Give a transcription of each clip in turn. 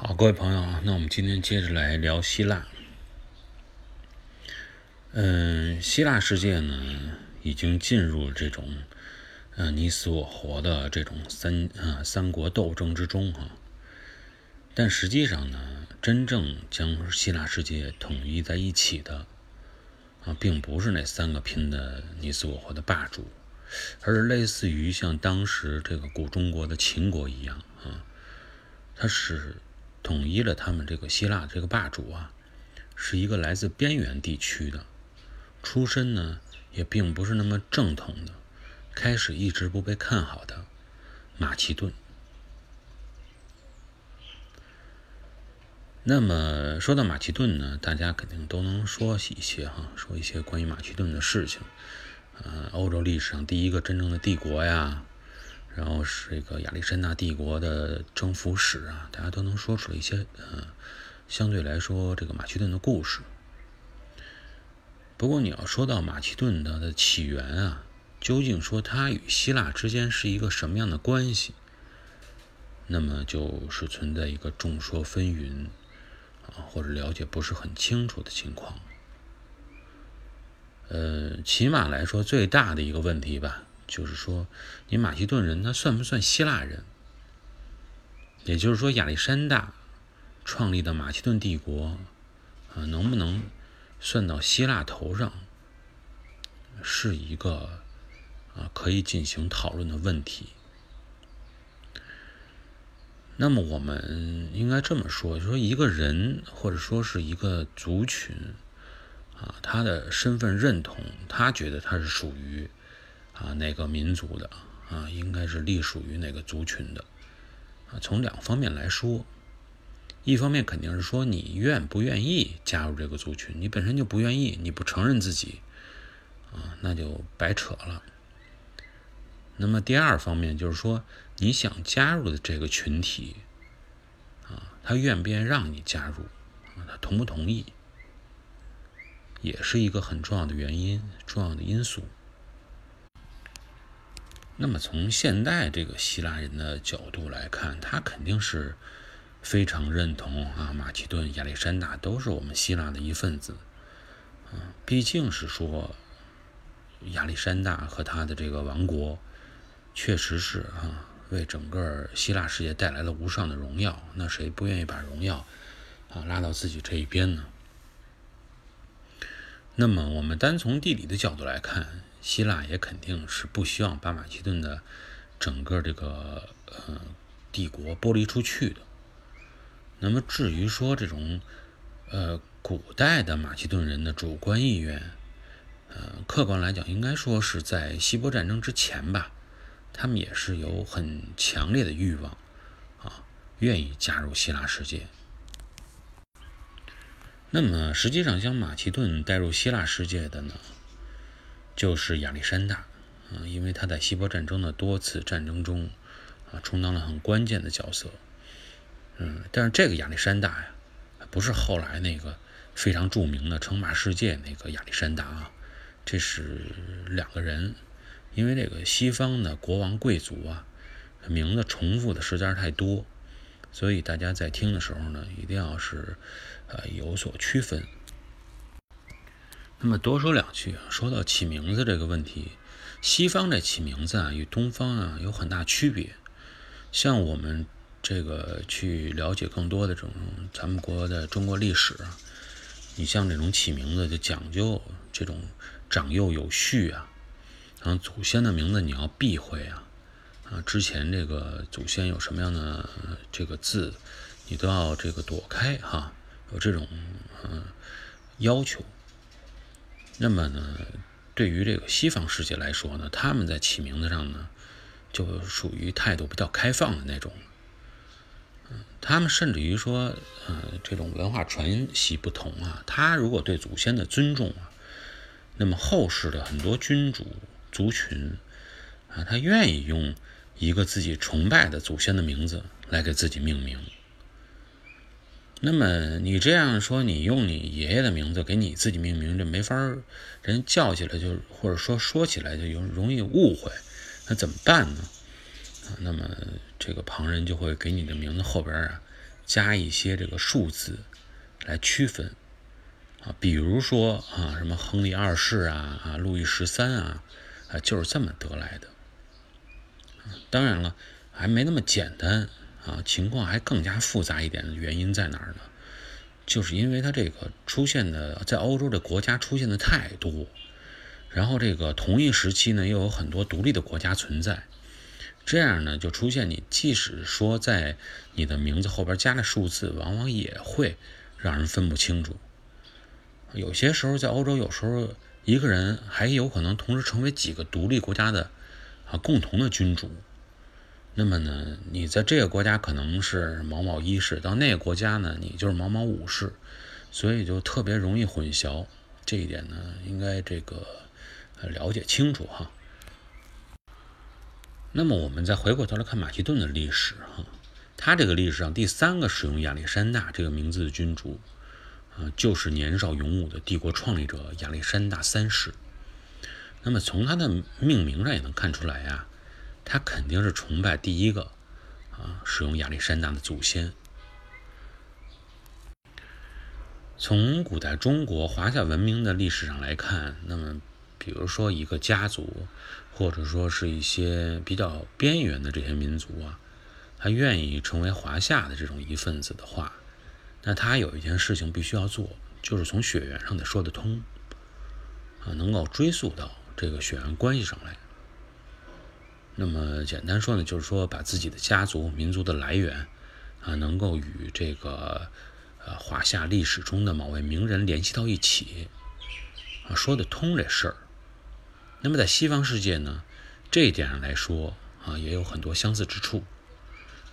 好，各位朋友啊，那我们今天接着来聊希腊。嗯，希腊世界呢，已经进入这种嗯你死我活的这种三啊三国斗争之中哈。但实际上呢，真正将希腊世界统一在一起的啊，并不是那三个拼的你死我活的霸主，而是类似于像当时这个古中国的秦国一样啊，它是。统一了他们这个希腊这个霸主啊，是一个来自边缘地区的，出身呢也并不是那么正统的，开始一直不被看好的马其顿。那么说到马其顿呢，大家肯定都能说一些哈，说一些关于马其顿的事情，呃，欧洲历史上第一个真正的帝国呀。然后是这个亚历山大帝国的征服史啊，大家都能说出一些嗯，相对来说这个马其顿的故事。不过你要说到马其顿它的起源啊，究竟说它与希腊之间是一个什么样的关系，那么就是存在一个众说纷纭啊，或者了解不是很清楚的情况。呃，起码来说最大的一个问题吧。就是说，你马其顿人他算不算希腊人？也就是说，亚历山大创立的马其顿帝国啊，能不能算到希腊头上，是一个啊可以进行讨论的问题。那么，我们应该这么说：，就说一个人或者说是一个族群啊，他的身份认同，他觉得他是属于。啊，哪个民族的啊，应该是隶属于哪个族群的啊？从两方面来说，一方面肯定是说你愿不愿意加入这个族群，你本身就不愿意，你不承认自己啊，那就白扯了。那么第二方面就是说，你想加入的这个群体啊，他愿不愿意让你加入啊？他同不同意，也是一个很重要的原因，重要的因素。那么从现代这个希腊人的角度来看，他肯定是非常认同啊，马其顿、亚历山大都是我们希腊的一份子，啊，毕竟是说亚历山大和他的这个王国确实是啊，为整个希腊世界带来了无上的荣耀，那谁不愿意把荣耀啊拉到自己这一边呢？那么我们单从地理的角度来看。希腊也肯定是不希望把马其顿的整个这个呃帝国剥离出去的。那么至于说这种呃古代的马其顿人的主观意愿，呃客观来讲应该说是在希波战争之前吧，他们也是有很强烈的欲望啊，愿意加入希腊世界。那么实际上将马其顿带入希腊世界的呢？就是亚历山大，啊，因为他在希波战争的多次战争中，啊，充当了很关键的角色，嗯，但是这个亚历山大呀，不是后来那个非常著名的称霸世界那个亚历山大啊，这是两个人，因为这个西方的国王贵族啊，名字重复的实在是太多，所以大家在听的时候呢，一定要是呃有所区分。那么多说两句啊，说到起名字这个问题，西方这起名字啊，与东方啊有很大区别。像我们这个去了解更多的这种咱们国的中国历史，你像这种起名字就讲究这种长幼有序啊，然后祖先的名字你要避讳啊，啊之前这个祖先有什么样的这个字，你都要这个躲开哈，有这种嗯要求。那么呢，对于这个西方世界来说呢，他们在起名字上呢，就属于态度比较开放的那种。他们甚至于说，呃，这种文化传习不同啊，他如果对祖先的尊重啊，那么后世的很多君主族群啊，他愿意用一个自己崇拜的祖先的名字来给自己命名。那么你这样说，你用你爷爷的名字给你自己命名，这没法儿，人叫起来就或者说说起来就有容易误会，那怎么办呢？啊，那么这个旁人就会给你的名字后边啊加一些这个数字来区分啊，比如说啊，什么亨利二世啊啊，路易十三啊啊，就是这么得来的。当然了，还没那么简单啊，情况还更加复杂一点的原因在哪儿呢？就是因为它这个出现的在欧洲的国家出现的太多，然后这个同一时期呢又有很多独立的国家存在，这样呢就出现你即使说在你的名字后边加了数字，往往也会让人分不清楚。有些时候在欧洲，有时候一个人还有可能同时成为几个独立国家的啊共同的君主。那么呢，你在这个国家可能是某某一世，到那个国家呢，你就是某某五世，所以就特别容易混淆。这一点呢，应该这个了解清楚哈。那么我们再回过头来看马其顿的历史哈，他这个历史上第三个使用亚历山大这个名字的君主啊，就是年少勇武的帝国创立者亚历山大三世。那么从他的命名上也能看出来呀。他肯定是崇拜第一个啊，使用亚历山大的祖先。从古代中国华夏文明的历史上来看，那么比如说一个家族，或者说是一些比较边缘的这些民族啊，他愿意成为华夏的这种一份子的话，那他有一件事情必须要做，就是从血缘上得说得通啊，能够追溯到这个血缘关系上来。那么简单说呢，就是说把自己的家族、民族的来源啊，能够与这个呃华夏历史中的某位名人联系到一起啊，说得通这事儿。那么在西方世界呢，这一点上来说啊，也有很多相似之处。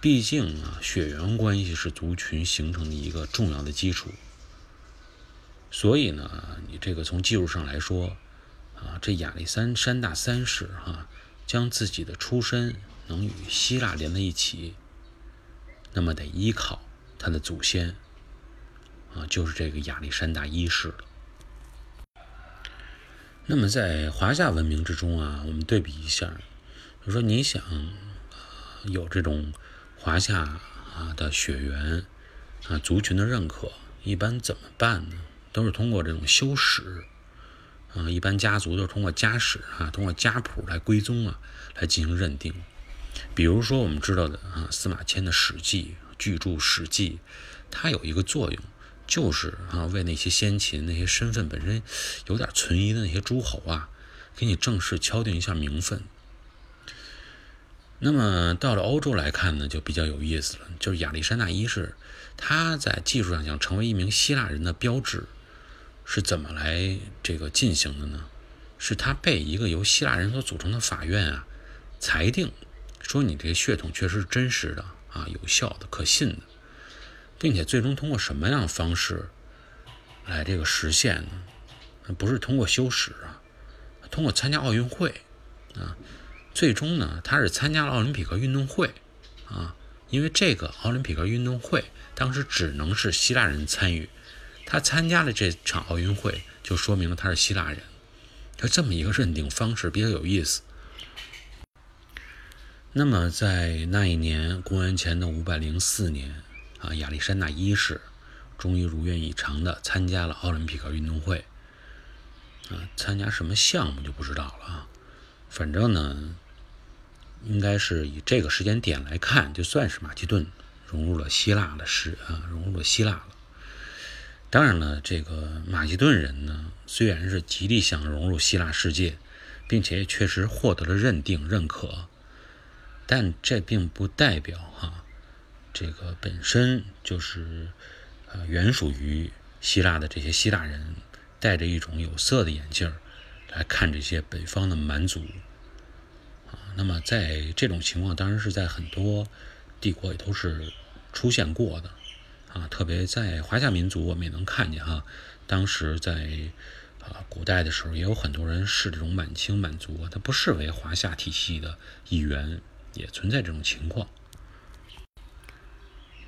毕竟啊，血缘关系是族群形成的一个重要的基础。所以呢，你这个从技术上来说啊，这亚历山山大三世哈。将自己的出身能与希腊连在一起，那么得依靠他的祖先啊，就是这个亚历山大一世了。那么在华夏文明之中啊，我们对比一下，就说你想有这种华夏啊的血缘啊族群的认可，一般怎么办呢？都是通过这种修史。啊，一般家族都是通过家史啊，通过家谱来归宗啊，来进行认定。比如说我们知道的啊，司马迁的《史记》巨著《史记》，它有一个作用，就是啊，为那些先秦那些身份本身有点存疑的那些诸侯啊，给你正式敲定一下名分。那么到了欧洲来看呢，就比较有意思了，就是亚历山大一世，他在技术上想成为一名希腊人的标志。是怎么来这个进行的呢？是他被一个由希腊人所组成的法院啊裁定，说你这个血统确实是真实的啊，有效的、可信的，并且最终通过什么样的方式来这个实现呢？不是通过修史啊，通过参加奥运会啊，最终呢，他是参加了奥林匹克运动会啊，因为这个奥林匹克运动会当时只能是希腊人参与。他参加了这场奥运会，就说明了他是希腊人。就这么一个认定方式比较有意思。那么在那一年，公元前的五百零四年，啊，亚历山大一世终于如愿以偿的参加了奥林匹克运动会。啊，参加什么项目就不知道了啊。反正呢，应该是以这个时间点来看，就算是马其顿融入了希腊的时啊，融入了希腊了。当然了，这个马其顿人呢，虽然是极力想融入希腊世界，并且确实获得了认定认可，但这并不代表哈，这个本身就是呃原属于希腊的这些希腊人戴着一种有色的眼镜儿来看这些北方的蛮族啊。那么在这种情况，当然是在很多帝国也都是出现过的。啊，特别在华夏民族，我们也能看见哈，当时在啊古代的时候，也有很多人视这种满清满族，他不视为华夏体系的一员，也存在这种情况。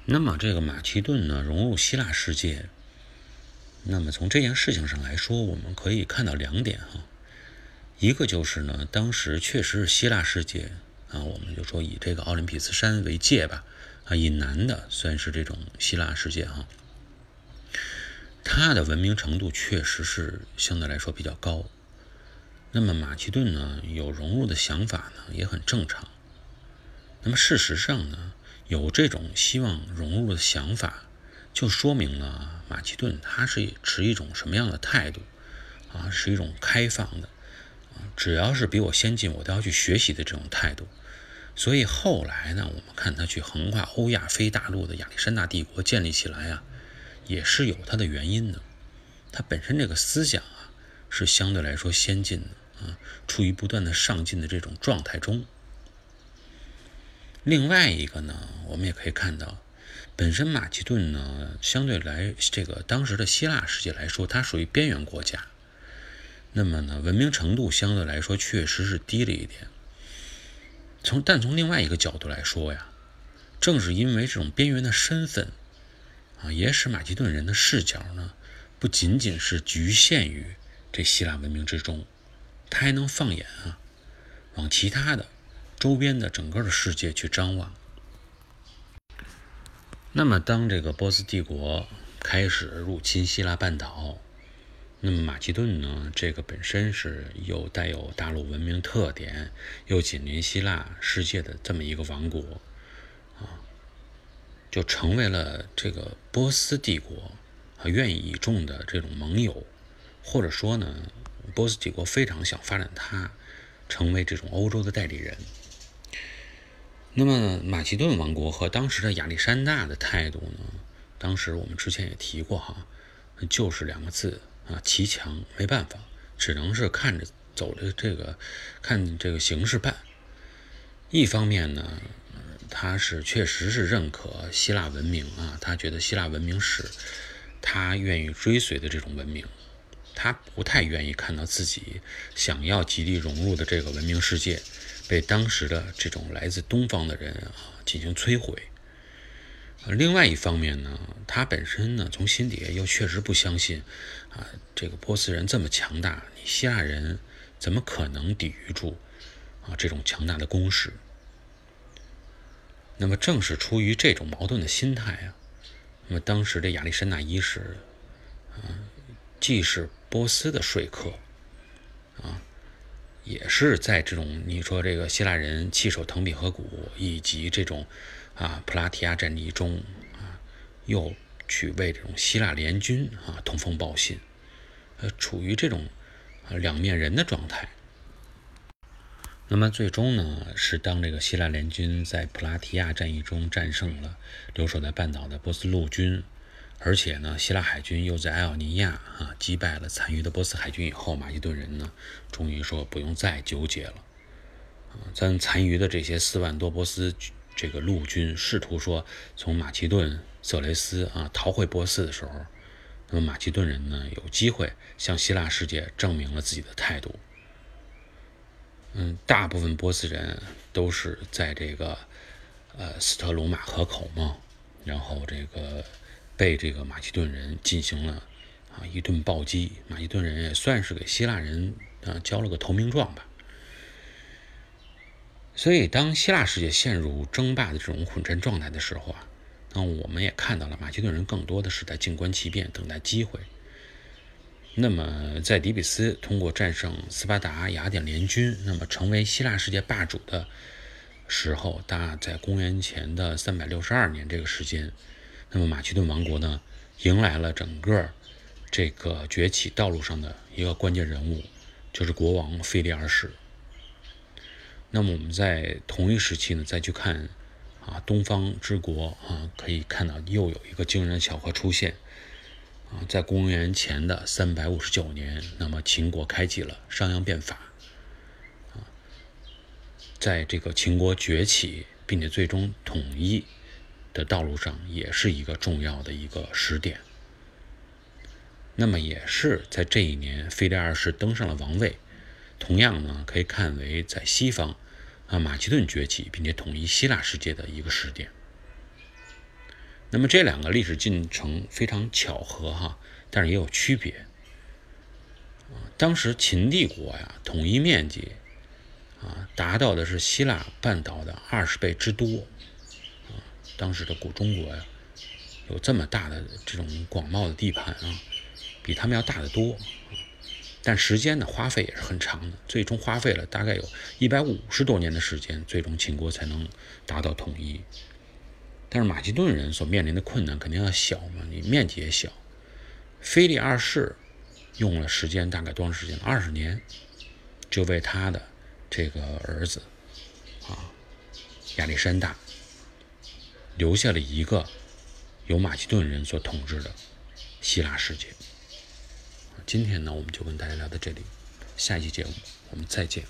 那么这个马其顿呢，融入希腊世界，那么从这件事情上来说，我们可以看到两点哈，一个就是呢，当时确实是希腊世界啊，我们就说以这个奥林匹斯山为界吧。啊以南的算是这种希腊世界哈，它的文明程度确实是相对来说比较高。那么马其顿呢有融入的想法呢也很正常。那么事实上呢有这种希望融入的想法，就说明了马其顿它是持一种什么样的态度啊？是一种开放的。只要是比我先进，我都要去学习的这种态度。所以后来呢，我们看他去横跨欧亚非大陆的亚历山大帝国建立起来啊，也是有它的原因的。他本身这个思想啊，是相对来说先进的啊，处于不断的上进的这种状态中。另外一个呢，我们也可以看到，本身马其顿呢，相对来这个当时的希腊世界来说，它属于边缘国家。那么呢，文明程度相对来说确实是低了一点。从但从另外一个角度来说呀，正是因为这种边缘的身份啊，也使马其顿人的视角呢，不仅仅是局限于这希腊文明之中，他还能放眼啊，往其他的周边的整个的世界去张望。那么，当这个波斯帝国开始入侵希腊半岛。那么马其顿呢？这个本身是又带有大陆文明特点，又紧邻希腊世界的这么一个王国，啊，就成为了这个波斯帝国啊愿意倚重的这种盟友，或者说呢，波斯帝国非常想发展它，成为这种欧洲的代理人。那么马其顿王国和当时的亚历山大的态度呢？当时我们之前也提过哈，就是两个字。啊，骑墙没办法，只能是看着走的这个，看这个形势办。一方面呢，他是确实是认可希腊文明啊，他觉得希腊文明是他愿意追随的这种文明，他不太愿意看到自己想要极力融入的这个文明世界被当时的这种来自东方的人啊进行摧毁。另外一方面呢，他本身呢，从心底下又确实不相信，啊，这个波斯人这么强大，你希腊人怎么可能抵御住啊这种强大的攻势？那么正是出于这种矛盾的心态啊，那么当时的亚历山大一世，啊，既是波斯的说客，啊，也是在这种你说这个希腊人弃守腾比河谷以及这种。啊，普拉提亚战役中啊，又去为这种希腊联军啊通风报信，呃，处于这种两面人的状态。那么最终呢，是当这个希腊联军在普拉提亚战役中战胜了留守在半岛的波斯陆军，而且呢，希腊海军又在埃奥尼亚啊击败了残余的波斯海军以后，马其顿人呢，终于说不用再纠结了啊，咱残余的这些四万多波斯。这个陆军试图说从马其顿色雷斯啊逃回波斯的时候，那么马其顿人呢有机会向希腊世界证明了自己的态度。嗯，大部分波斯人都是在这个呃斯特鲁马河口嘛，然后这个被这个马其顿人进行了啊一顿暴击，马其顿人也算是给希腊人啊交了个投名状吧。所以，当希腊世界陷入争霸的这种混战状态的时候啊，那我们也看到了马其顿人更多的是在静观其变，等待机会。那么，在底比斯通过战胜斯巴达雅典联军，那么成为希腊世界霸主的时候，大在公元前的三百六十二年这个时间，那么马其顿王国呢，迎来了整个这个崛起道路上的一个关键人物，就是国王腓力二世。那么我们在同一时期呢，再去看啊，东方之国啊，可以看到又有一个惊人的巧合出现啊，在公元前的三百五十九年，那么秦国开启了商鞅变法啊，在这个秦国崛起并且最终统一的道路上，也是一个重要的一个时点。那么也是在这一年，腓力二世登上了王位。同样呢，可以看为在西方，啊，马其顿崛起并且统一希腊世界的一个时点。那么这两个历史进程非常巧合哈，但是也有区别。啊当时秦帝国呀，统一面积啊，达到的是希腊半岛的二十倍之多，啊，当时的古中国呀，有这么大的这种广袤的地盘啊，比他们要大得多。但时间呢，花费也是很长的，最终花费了大概有一百五十多年的时间，最终秦国才能达到统一。但是马其顿人所面临的困难肯定要小嘛，你面积也小。腓力二世用了时间大概多长时间？二十年，就为他的这个儿子啊亚历山大留下了一个由马其顿人所统治的希腊世界。今天呢，我们就跟大家聊到这里，下期节目我们再见。